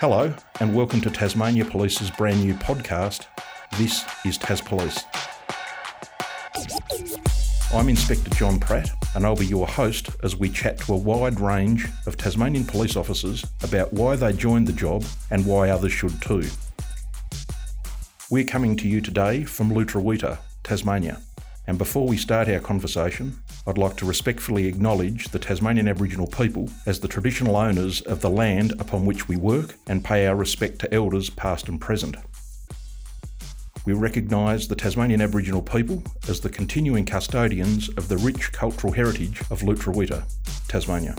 Hello, and welcome to Tasmania Police's brand new podcast. This is Tas Police. I'm Inspector John Pratt, and I'll be your host as we chat to a wide range of Tasmanian police officers about why they joined the job and why others should too. We're coming to you today from Lutruwita, Tasmania. And before we start our conversation, I'd like to respectfully acknowledge the Tasmanian Aboriginal people as the traditional owners of the land upon which we work and pay our respect to elders past and present. We recognise the Tasmanian Aboriginal people as the continuing custodians of the rich cultural heritage of Lutruwita, Tasmania.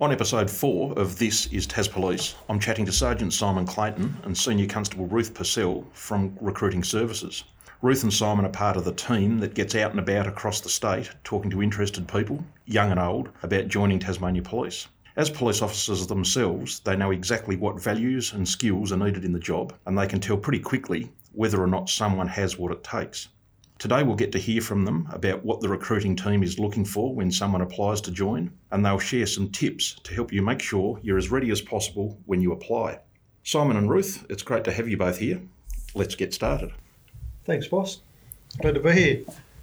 On episode 4 of This is Tas Police, I'm chatting to Sergeant Simon Clayton and Senior Constable Ruth Purcell from Recruiting Services. Ruth and Simon are part of the team that gets out and about across the state talking to interested people, young and old, about joining Tasmania Police. As police officers themselves, they know exactly what values and skills are needed in the job, and they can tell pretty quickly whether or not someone has what it takes. Today, we'll get to hear from them about what the recruiting team is looking for when someone applies to join, and they'll share some tips to help you make sure you're as ready as possible when you apply. Simon and Ruth, it's great to have you both here. Let's get started. Thanks, boss. Glad to be here.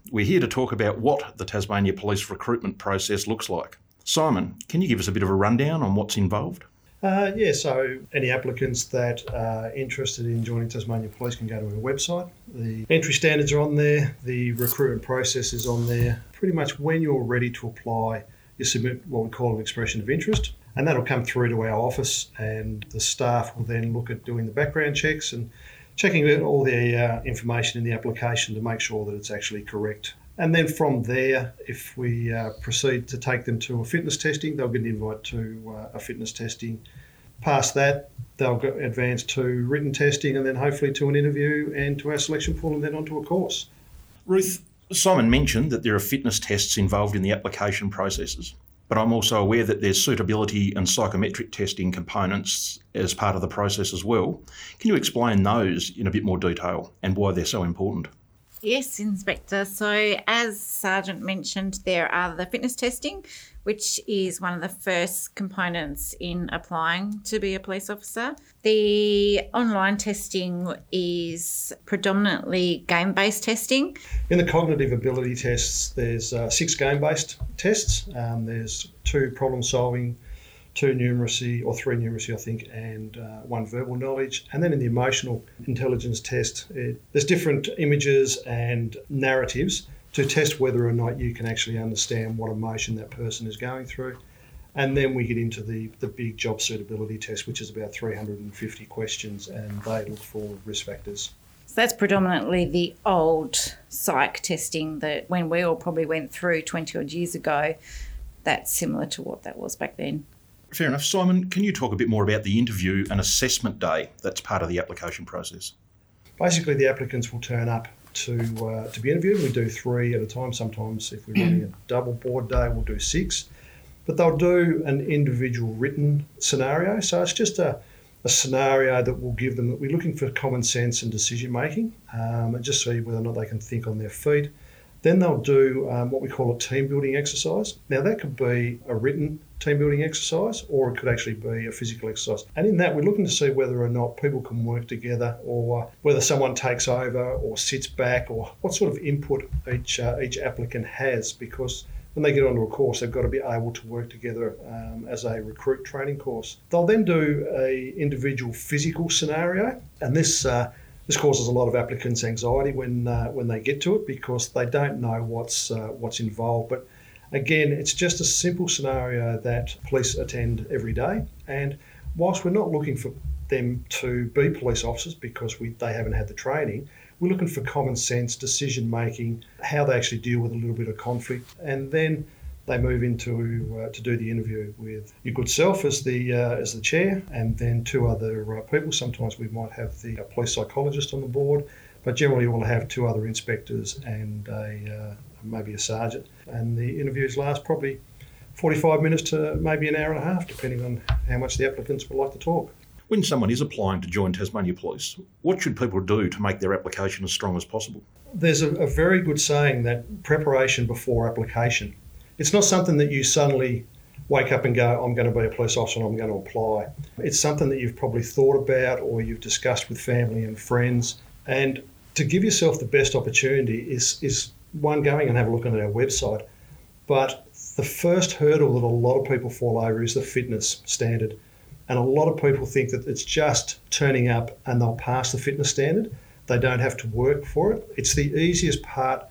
We're here to talk about what the Tasmania Police recruitment process looks like. Simon, can you give us a bit of a rundown on what's involved? Uh, yeah, so any applicants that are interested in joining Tasmania Police can go to our website. The entry standards are on there, the recruitment process is on there. Pretty much when you're ready to apply, you submit what we call an expression of interest, and that'll come through to our office, and the staff will then look at doing the background checks and checking all the uh, information in the application to make sure that it's actually correct and then from there, if we uh, proceed to take them to a fitness testing, they'll get an invite to uh, a fitness testing. Past that, they'll go advance to written testing and then hopefully to an interview and to our selection pool and then onto a course. Ruth, Simon mentioned that there are fitness tests involved in the application processes, but I'm also aware that there's suitability and psychometric testing components as part of the process as well. Can you explain those in a bit more detail and why they're so important? Yes, Inspector. So, as Sergeant mentioned, there are the fitness testing, which is one of the first components in applying to be a police officer. The online testing is predominantly game based testing. In the cognitive ability tests, there's uh, six game based tests, um, there's two problem solving two numeracy or three numeracy, I think, and uh, one verbal knowledge. And then in the emotional intelligence test, it, there's different images and narratives to test whether or not you can actually understand what emotion that person is going through. And then we get into the, the big job suitability test, which is about 350 questions, and they look for risk factors. So that's predominantly the old psych testing that when we all probably went through 20 odd years ago, that's similar to what that was back then. Fair enough. Simon, can you talk a bit more about the interview and assessment day that's part of the application process? Basically, the applicants will turn up to uh, to be interviewed. We do three at a time. Sometimes, if we're running a double board day, we'll do six. But they'll do an individual written scenario. So it's just a, a scenario that will give them. We're looking for common sense and decision making, um, and just see whether or not they can think on their feet. Then they'll do um, what we call a team building exercise. Now, that could be a written team building exercise or it could actually be a physical exercise. And in that, we're looking to see whether or not people can work together or whether someone takes over or sits back or what sort of input each, uh, each applicant has because when they get onto a course, they've got to be able to work together um, as a recruit training course. They'll then do a individual physical scenario, and this uh, this causes a lot of applicants anxiety when uh, when they get to it because they don't know what's uh, what's involved. But again, it's just a simple scenario that police attend every day. And whilst we're not looking for them to be police officers because we, they haven't had the training, we're looking for common sense decision making, how they actually deal with a little bit of conflict, and then they move into uh, to do the interview with your good self as the uh, as the chair, and then two other uh, people. Sometimes we might have the uh, police psychologist on the board, but generally we'll have two other inspectors and a uh, maybe a sergeant. And the interviews last probably 45 minutes to maybe an hour and a half, depending on how much the applicants would like to talk. When someone is applying to join Tasmania Police, what should people do to make their application as strong as possible? There's a, a very good saying that preparation before application it's not something that you suddenly wake up and go, I'm going to be a police officer and I'm going to apply. It's something that you've probably thought about or you've discussed with family and friends. And to give yourself the best opportunity is, is one, going and have a look at our website. But the first hurdle that a lot of people fall over is the fitness standard. And a lot of people think that it's just turning up and they'll pass the fitness standard. They don't have to work for it. It's the easiest part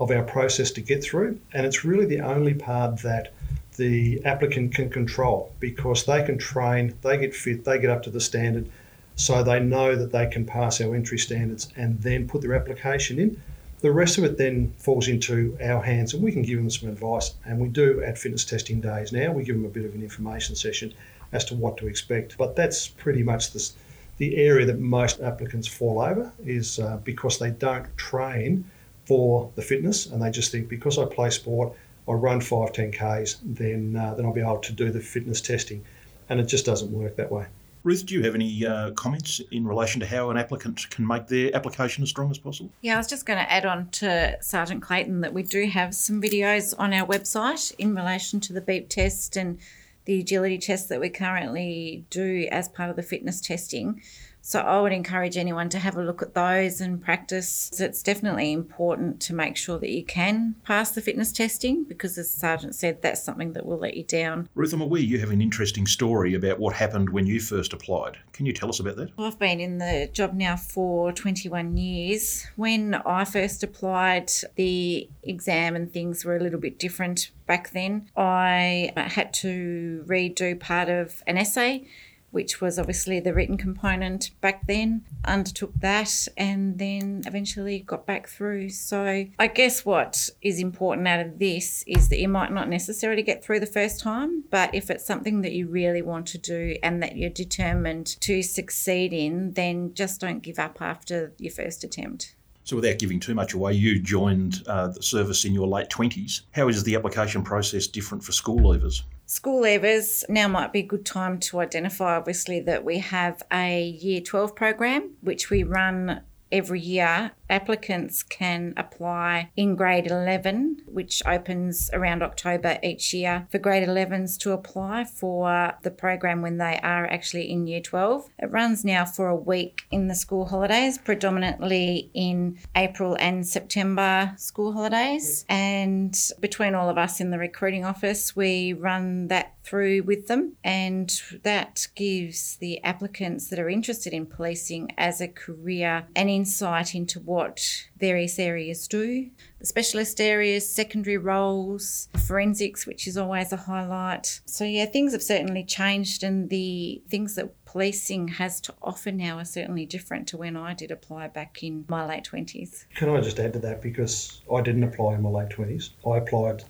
of our process to get through, and it's really the only part that the applicant can control because they can train, they get fit, they get up to the standard, so they know that they can pass our entry standards and then put their application in. The rest of it then falls into our hands, and we can give them some advice. And we do at fitness testing days now. We give them a bit of an information session as to what to expect. But that's pretty much the, the area that most applicants fall over is uh, because they don't train for the fitness, and they just think because I play sport, I run five, 10 Ks, then, uh, then I'll be able to do the fitness testing. And it just doesn't work that way. Ruth, do you have any uh, comments in relation to how an applicant can make their application as strong as possible? Yeah, I was just going to add on to Sergeant Clayton that we do have some videos on our website in relation to the beep test and the agility test that we currently do as part of the fitness testing. So I would encourage anyone to have a look at those and practice. It's definitely important to make sure that you can pass the fitness testing because, as the Sergeant said, that's something that will let you down. Ruth, I'm aware you have an interesting story about what happened when you first applied. Can you tell us about that? Well, I've been in the job now for 21 years. When I first applied, the exam and things were a little bit different back then. I had to redo part of an essay which was obviously the written component back then, undertook that and then eventually got back through. So I guess what is important out of this is that you might not necessarily get through the first time, but if it's something that you really want to do and that you're determined to succeed in, then just don't give up after your first attempt. So, without giving too much away, you joined uh, the service in your late 20s. How is the application process different for school leavers? School leavers, now might be a good time to identify, obviously, that we have a Year 12 program which we run every year applicants can apply in grade 11, which opens around October each year for grade 11s to apply for the program when they are actually in year 12. It runs now for a week in the school holidays, predominantly in April and September school holidays. And between all of us in the recruiting office, we run that through with them, and that gives the applicants that are interested in policing as a career an insight into what what various areas do the specialist areas, secondary roles, forensics, which is always a highlight. So, yeah, things have certainly changed, and the things that policing has to offer now are certainly different to when I did apply back in my late 20s. Can I just add to that? Because I didn't apply in my late 20s. I applied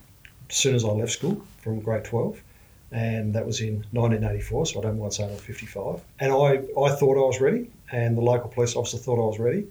as soon as I left school from grade 12 and that was in 1984, so I don't mind saying I'm 55. And I, I thought I was ready, and the local police officer thought I was ready.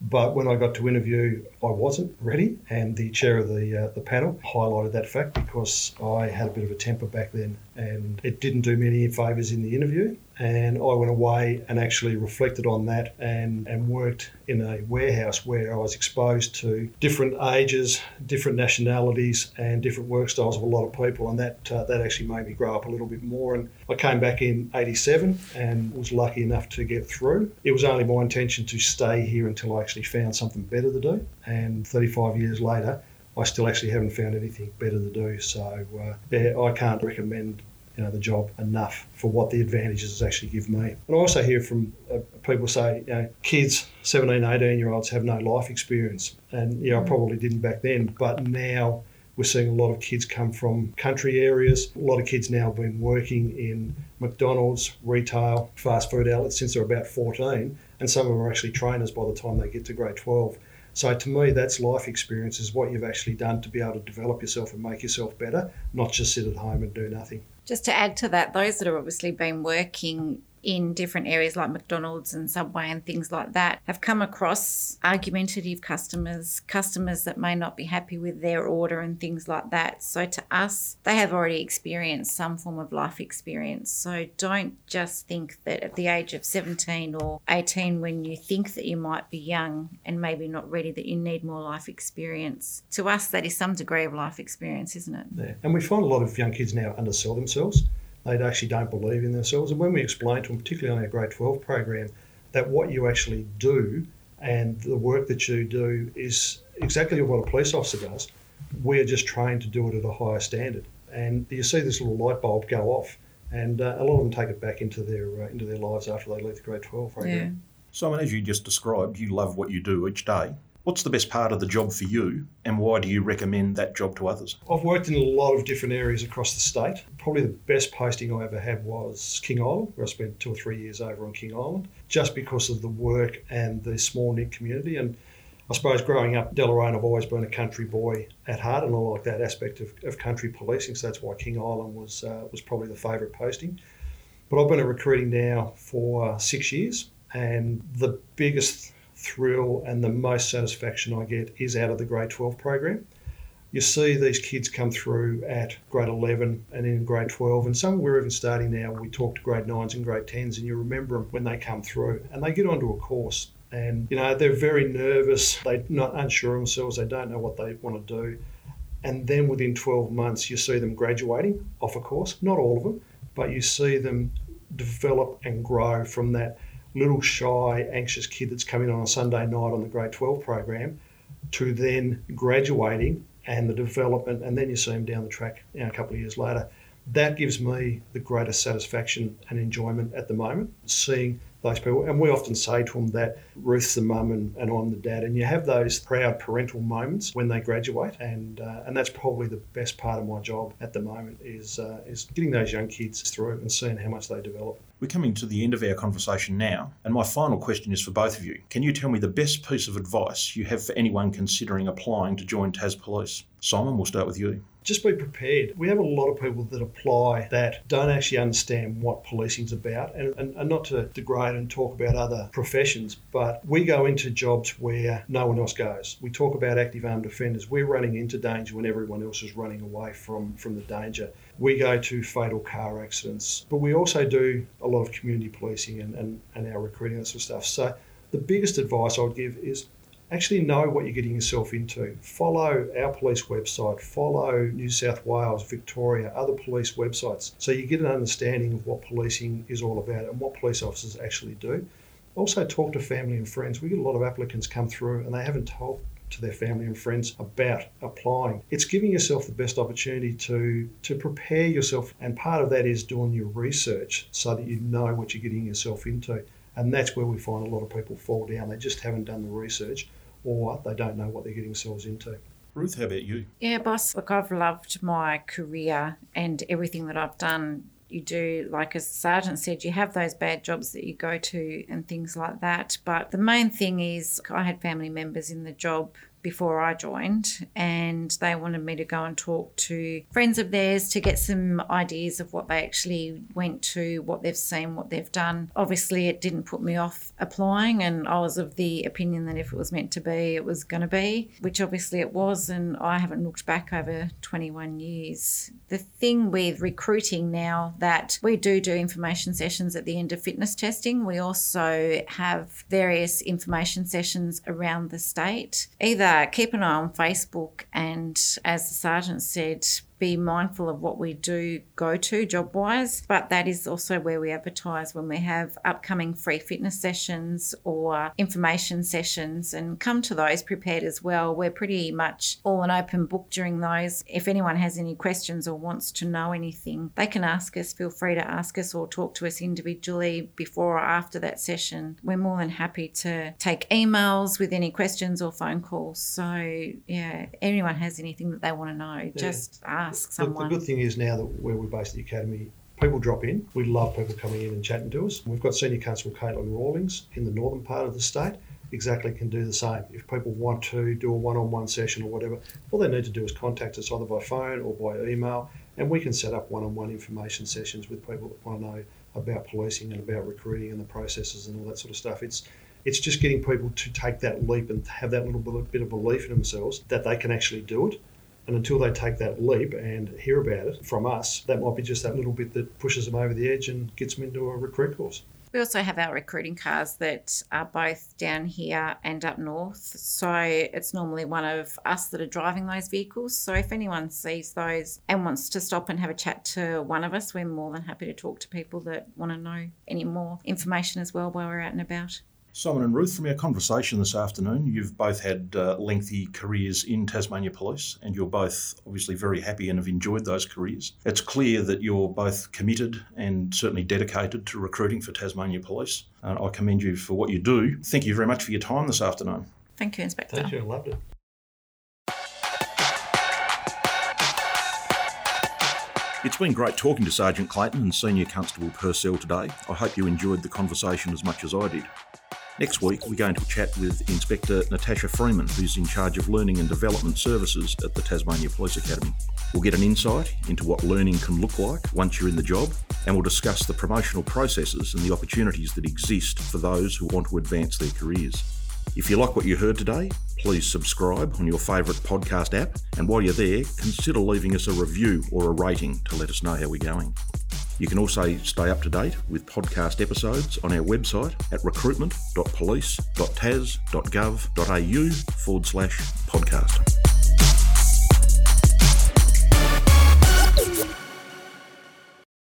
But when I got to interview, I wasn't ready, and the chair of the uh, the panel highlighted that fact because I had a bit of a temper back then, and it didn't do me any favours in the interview and I went away and actually reflected on that and, and worked in a warehouse where I was exposed to different ages, different nationalities, and different work styles of a lot of people, and that uh, that actually made me grow up a little bit more. And I came back in '87 and was lucky enough to get through. It was only my intention to stay here until I actually found something better to do, and 35 years later. I still actually haven't found anything better to do, so uh, yeah, I can't recommend you know the job enough for what the advantages actually give me. And I also hear from uh, people say, you know, kids, 17, 18 year olds have no life experience, and you know, I mm. probably didn't back then, but now we're seeing a lot of kids come from country areas. A lot of kids now have been working in McDonald's, retail, fast food outlets since they're about 14, and some of them are actually trainers by the time they get to grade 12. So to me, that's life experience is what you've actually done to be able to develop yourself and make yourself better, not just sit at home and do nothing. Just to add to that, those that have obviously been working in different areas like McDonald's and Subway and things like that have come across argumentative customers, customers that may not be happy with their order and things like that. So to us, they have already experienced some form of life experience. So don't just think that at the age of 17 or 18, when you think that you might be young and maybe not ready, that you need more life experience. To us, that is some degree of life experience, isn't it? Yeah. And we find a lot of young kids now undersell themselves. They actually don't believe in themselves. And when we explain to them, particularly on our grade 12 program, that what you actually do and the work that you do is exactly what a police officer does, we're just trained to do it at a higher standard. And you see this little light bulb go off, and uh, a lot of them take it back into their uh, into their lives after they leave the grade 12 program. Yeah. Simon, as you just described, you love what you do each day. What's the best part of the job for you, and why do you recommend that job to others? I've worked in a lot of different areas across the state. Probably the best posting I ever had was King Island, where I spent two or three years over on King Island, just because of the work and the small knit community. And I suppose growing up Deloraine, I've always been a country boy at heart, and I like that aspect of, of country policing. So that's why King Island was uh, was probably the favourite posting. But I've been at recruiting now for six years, and the biggest thrill and the most satisfaction I get is out of the grade 12 program. You see these kids come through at grade 11 and in grade 12, and some we're even starting now. We talk to grade 9s and grade 10s, and you remember them when they come through and they get onto a course. And you know they're very nervous. They're not unsure themselves. They don't know what they want to do. And then within 12 months, you see them graduating off a course. Not all of them, but you see them develop and grow from that little shy, anxious kid that's coming on a Sunday night on the grade 12 program to then graduating and the development, and then you see them down the track you know, a couple of years later. That gives me the greatest satisfaction and enjoyment at the moment, seeing those people. And we often say to them that Ruth's the mum and, and I'm the dad. And you have those proud parental moments when they graduate. And uh, and that's probably the best part of my job at the moment is, uh, is getting those young kids through and seeing how much they develop. We're coming to the end of our conversation now, and my final question is for both of you. Can you tell me the best piece of advice you have for anyone considering applying to join Tas Police? Simon, we'll start with you just be prepared. We have a lot of people that apply that don't actually understand what policing's about, and, and, and, not to degrade and talk about other professions, but we go into jobs where no one else goes. We talk about active armed offenders. We're running into danger when everyone else is running away from, from the danger. We go to fatal car accidents, but we also do a lot of community policing and, and, and our recruiting and sort of stuff. So the biggest advice I would give is actually know what you're getting yourself into. Follow our police website, follow New South Wales, Victoria, other police websites, so you get an understanding of what policing is all about and what police officers actually do. Also, talk to family and friends. We get a lot of applicants come through and they haven't told to their family and friends about applying. It's giving yourself the best opportunity to to prepare yourself, and part of that is doing your research so that you know what you're getting yourself into. And that's where we find a lot of people fall down. They just haven't done the research or they don't know what they're getting themselves into. Ruth, how about you? Yeah, boss. Look, I've loved my career and everything that I've done. You do, like as Sergeant said, you have those bad jobs that you go to and things like that. But the main thing is, I had family members in the job before I joined, and they wanted me to go and talk to friends of theirs to get some ideas of what they actually went to, what they've seen, what they've done. Obviously, it didn't put me off applying, and I was of the opinion that if it was meant to be, it was going to be, which obviously it was, and I haven't looked back over 21 years. The thing with recruiting now that we do do information sessions at the end of fitness testing, we also have various information sessions around the state, either uh, keep an eye on Facebook and, as the sergeant said, be mindful of what we do go to job wise, but that is also where we advertise when we have upcoming free fitness sessions or information sessions and come to those prepared as well. We're pretty much all an open book during those. If anyone has any questions or wants to know anything, they can ask us. Feel free to ask us or talk to us individually before or after that session. We're more than happy to take emails with any questions or phone calls. So, yeah, anyone has anything that they want to know, yeah. just ask ask someone. The, the good thing is now that where we're based at the academy, people drop in. We love people coming in and chatting to us. We've got Senior Constable Caitlin Rawlings in the northern part of the state. Exactly can do the same. If people want to do a one-on-one session or whatever, all they need to do is contact us either by phone or by email, and we can set up one-on-one information sessions with people that want to know about policing and about recruiting and the processes and all that sort of stuff. It's it's just getting people to take that leap and have that little bit of belief in themselves that they can actually do it. And until they take that leap and hear about it from us, that might be just that little bit that pushes them over the edge and gets them into a recruit course. We also have our recruiting cars that are both down here and up north. So it's normally one of us that are driving those vehicles. So if anyone sees those and wants to stop and have a chat to one of us, we're more than happy to talk to people that want to know any more information as well while we're out and about. Simon and Ruth, from our conversation this afternoon, you've both had uh, lengthy careers in Tasmania Police and you're both obviously very happy and have enjoyed those careers. It's clear that you're both committed and certainly dedicated to recruiting for Tasmania Police. Uh, I commend you for what you do. Thank you very much for your time this afternoon. Thank you, Inspector. Thank you, I loved it. It's been great talking to Sergeant Clayton and Senior Constable Purcell today. I hope you enjoyed the conversation as much as I did. Next week, we're going to chat with Inspector Natasha Freeman, who's in charge of Learning and Development Services at the Tasmania Police Academy. We'll get an insight into what learning can look like once you're in the job, and we'll discuss the promotional processes and the opportunities that exist for those who want to advance their careers. If you like what you heard today, please subscribe on your favourite podcast app, and while you're there, consider leaving us a review or a rating to let us know how we're going. You can also stay up to date with podcast episodes on our website at recruitment.police.tas.gov.au forward slash podcast.